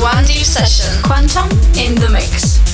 Deep Session. Quantum in the mix.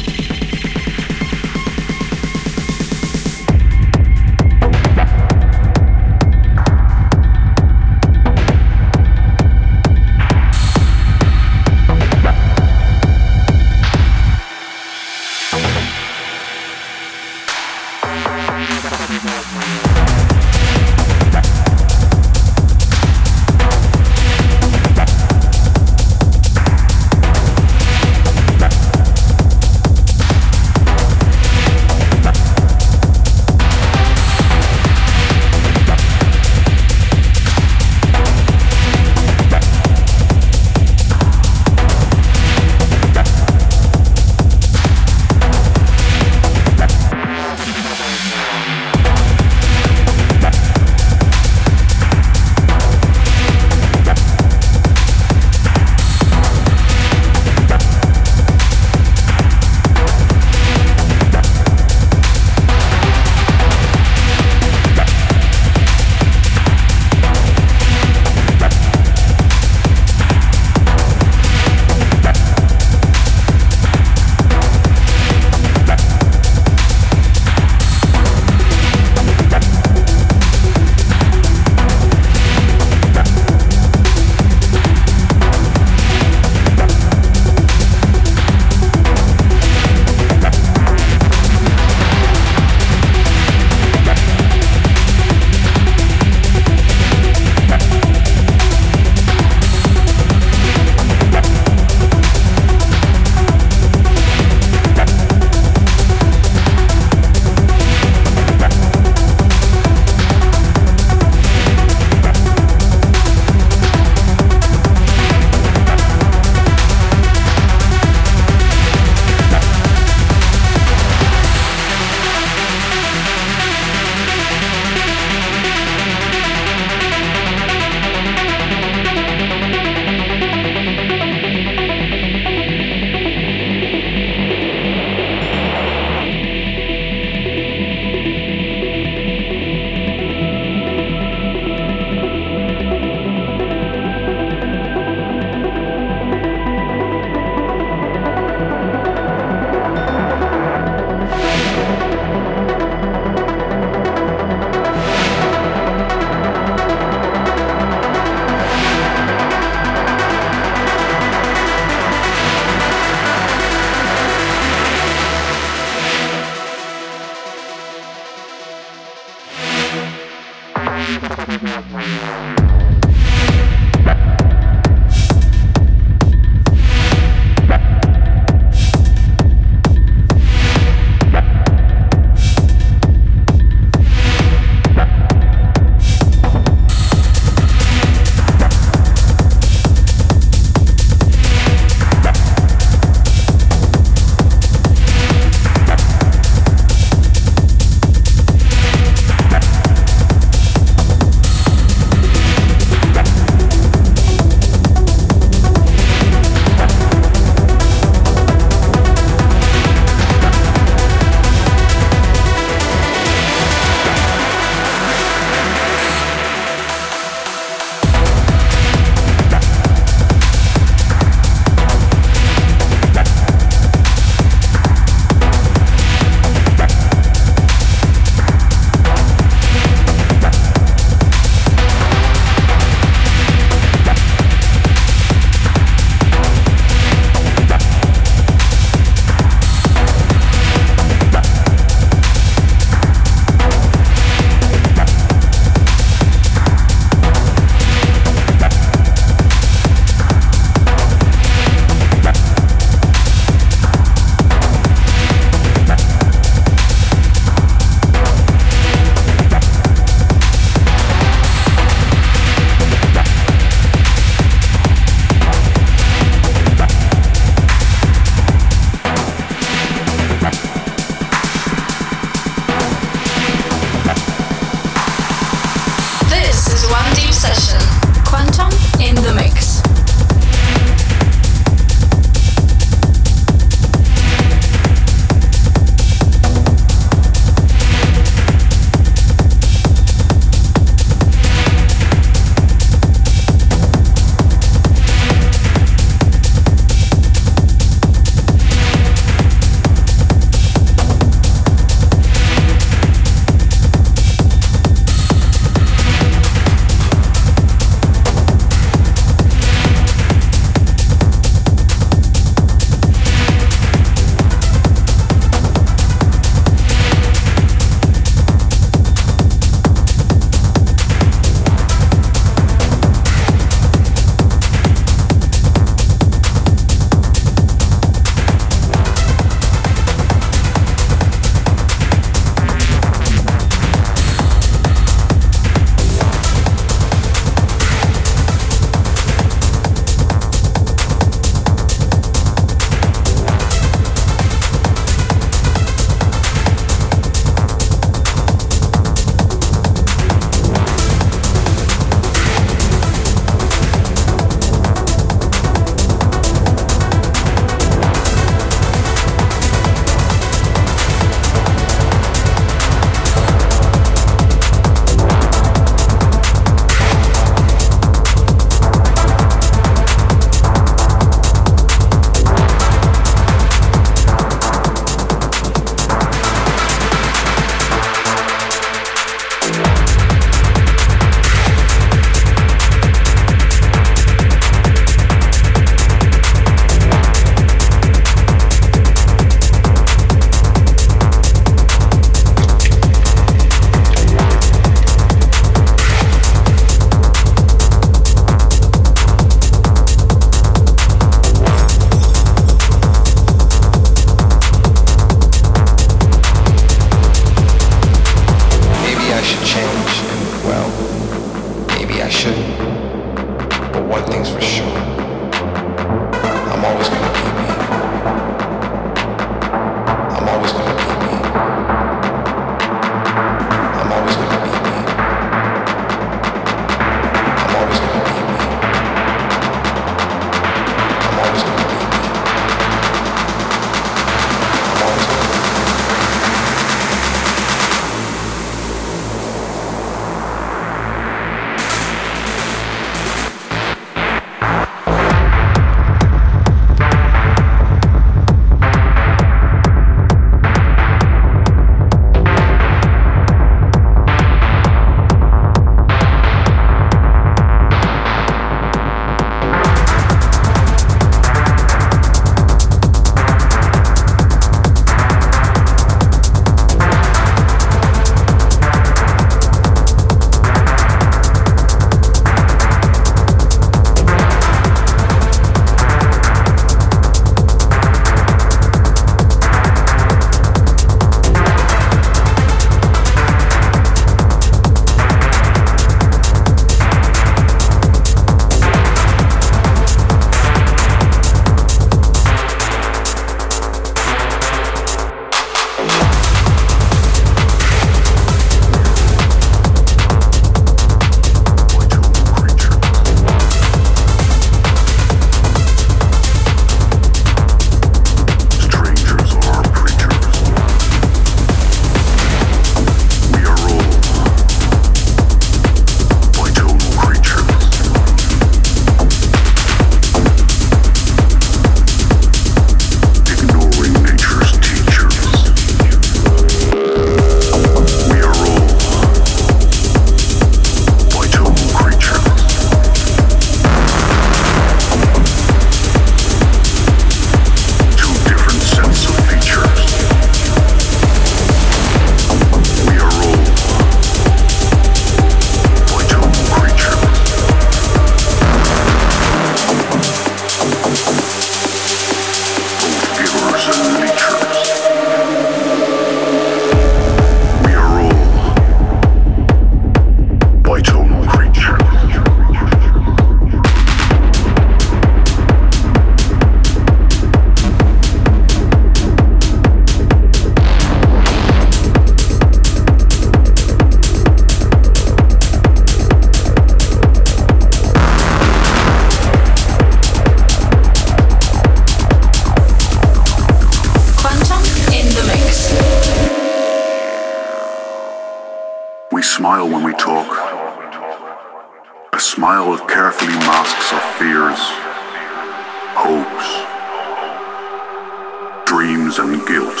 Dreams, and guilt.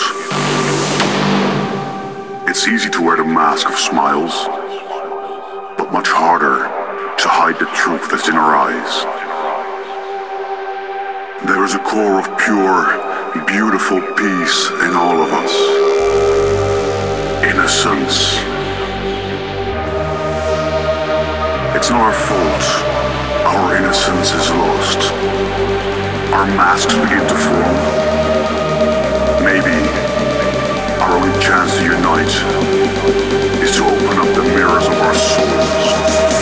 It's easy to wear the mask of smiles, but much harder to hide the truth that's in our eyes. There is a core of pure, beautiful peace in all of us. Innocence. It's not our fault. Our innocence is lost. Our masks begin to form. Maybe our only chance to unite is to open up the mirrors of our souls.